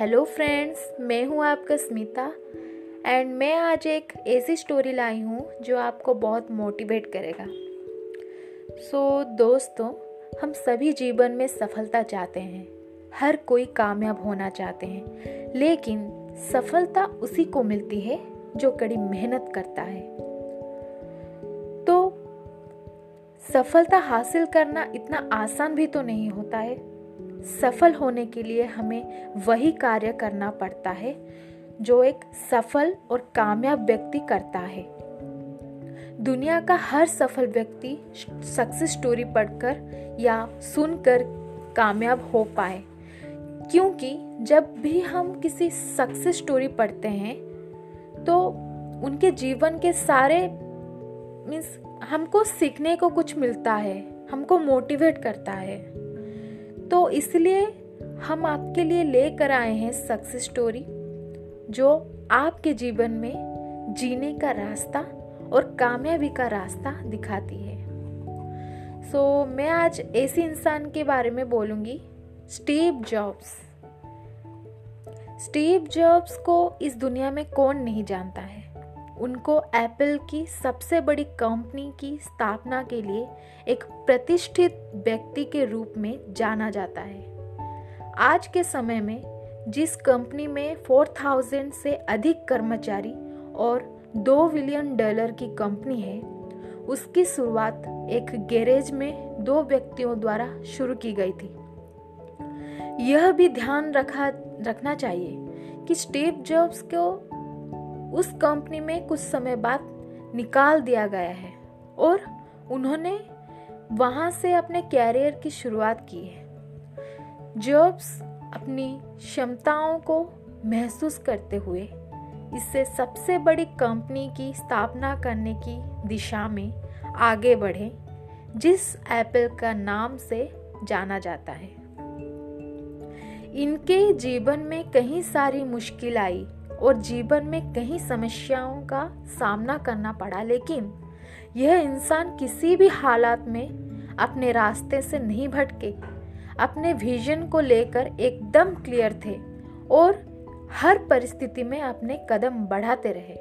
Hello friends मैं हूँ आपका स्मिता एंड मैं आज एक ऐसी स्टोरी लाई हूँ जो आपको बहुत मोटिवेट करेगा। सो so, दोस्तों हम सभी जीवन में सफलता चाहते हैं। हर कोई कामयाब होना चाहते हैं लेकिन सफलता उसी को मिलती है जो कड़ी मेहनत करता है। तो सफलता हासिल करना इतना आसान भी तो नहीं होता है। सफल होने के लिए हमें वही कार्य करना पड़ता है, जो एक सफल और कामयाब व्यक्ति करता है। दुनिया का हर सफल व्यक्ति सक्सेस स्टोरी पढ़कर या सुनकर कामयाब हो पाए, क्योंकि जब भी हम किसी सक्सेस स्टोरी पढ़ते हैं तो उनके जीवन के सारे मीन्स हमको सीखने को कुछ मिलता है, हमको मोटिवेट करता है। तो इसलिए हम आपके लिए लेकर आए हैं सक्सेस स्टोरी जो आपके जीवन में जीने का रास्ता और कामयाबी का रास्ता दिखाती है। सो so, मैं आज ऐसे इंसान के बारे में बोलूँगी स्टीव जॉब्स। स्टीव जॉब्स को इस दुनिया में कौन नहीं जानता है। उनको एप्पल की सबसे बड़ी कंपनी की स्थापना के लिए एक प्रतिष्ठित व्यक्ति के रूप में जाना जाता है। आज के समय में जिस कंपनी में 4000 से अधिक कर्मचारी और दो बिलियन डॉलर की कंपनी है, उसकी शुरुआत एक गैरेज में दो व्यक्तियों द्वारा शुरू की गई थी। यह भी ध्यान रखा, रखना चाहिए कि स्टीव जॉब्स को उस कंपनी में कुछ समय बाद निकाल दिया गया है और उन्होंने वहाँ से अपने कैरियर की शुरुआत की है। जॉब्स अपनी क्षमताओं को महसूस करते हुए इससे सबसे बड़ी कंपनी की स्थापना करने की दिशा में आगे बढ़े, जिस एप्पल का नाम से जाना जाता है। इनके जीवन में कई सारी मुश्किल आई और जीवन में कई समस्याओं का सामना करना पड़ा, लेकिन यह इंसान किसी भी हालात में अपने रास्ते से नहीं भटके। अपने विजन को लेकर एकदम क्लियर थे और हर परिस्थिति में अपने कदम बढ़ाते रहे।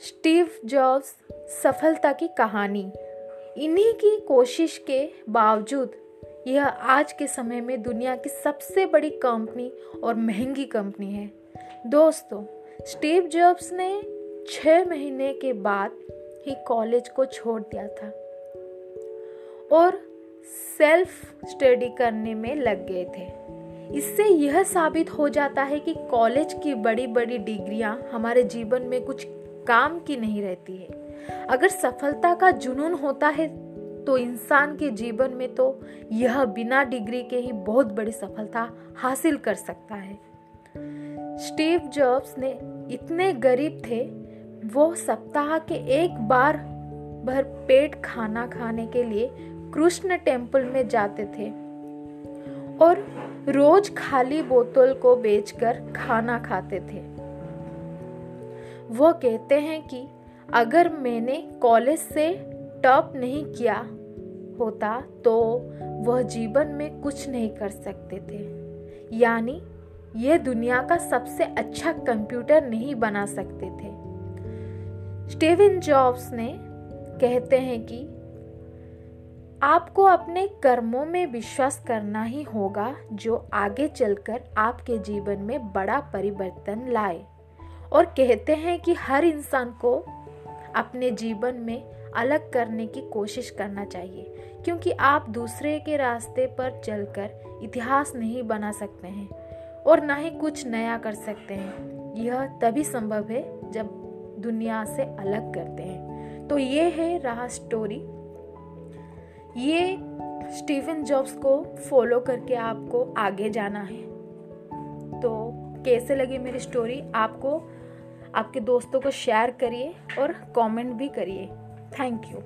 स्टीव जॉब्स सफलता की कहानी। इन्हीं की कोशिश के बावजूद यह आज के समय में दुनिया की सबसे बड़ी कंपनी और महँगी कंपनी है। दोस्तों, स्टीव जॉब्स ने छह महीने के बाद ही कॉलेज को छोड़ दिया था और सेल्फ स्टडी करने में लग गए थे। इससे यह साबित हो जाता है कि कॉलेज की बड़ी बड़ी डिग्रियाँ हमारे जीवन में कुछ काम की नहीं रहती है। अगर सफलता का जुनून होता है तो इंसान के जीवन में तो यह बिना डिग्री के ही बहुत बड़ी सफलता हासिल कर सकता है। स्टीव जॉब्स ने इतने गरीब थे, वो सप्ताह के एक बार भर पेट खाना खाने के लिए कृष्ण टेंपल में जाते थे और रोज खाली बोतल को बेचकर खाना खाते थे। वो कहते हैं कि अगर मैंने कॉलेज से टॉप नहीं किया होता तो वह जीवन में कुछ नहीं कर सकते थे। यानी यह दुनिया का सबसे अच्छा कंप्यूटर नहीं बना सकते थे। स्टीवन जॉब्स ने कहते हैं कि, आपको अपने कर्मों में विश्वास करना ही होगा, जो आगे चलकर आपके जीवन में बड़ा परिवर्तन लाए। और कहते हैं कि हर इंसान को अपने जीवन में अलग करने की कोशिश करना चाहिए, क्योंकि आप दूसरे के रास्ते पर चलकर इतिहास नहीं बना सकते हैं और ना ही कुछ नया कर सकते हैं। यह तभी संभव है जब दुनिया से अलग करते हैं। तो ये है रहा स्टोरी ये स्टीवन जॉब्स को फॉलो करके आपको आगे जाना है। तो कैसे लगी मेरी स्टोरी आपको आपके दोस्तों को शेयर करिए और कमेंट भी करिए। Thank you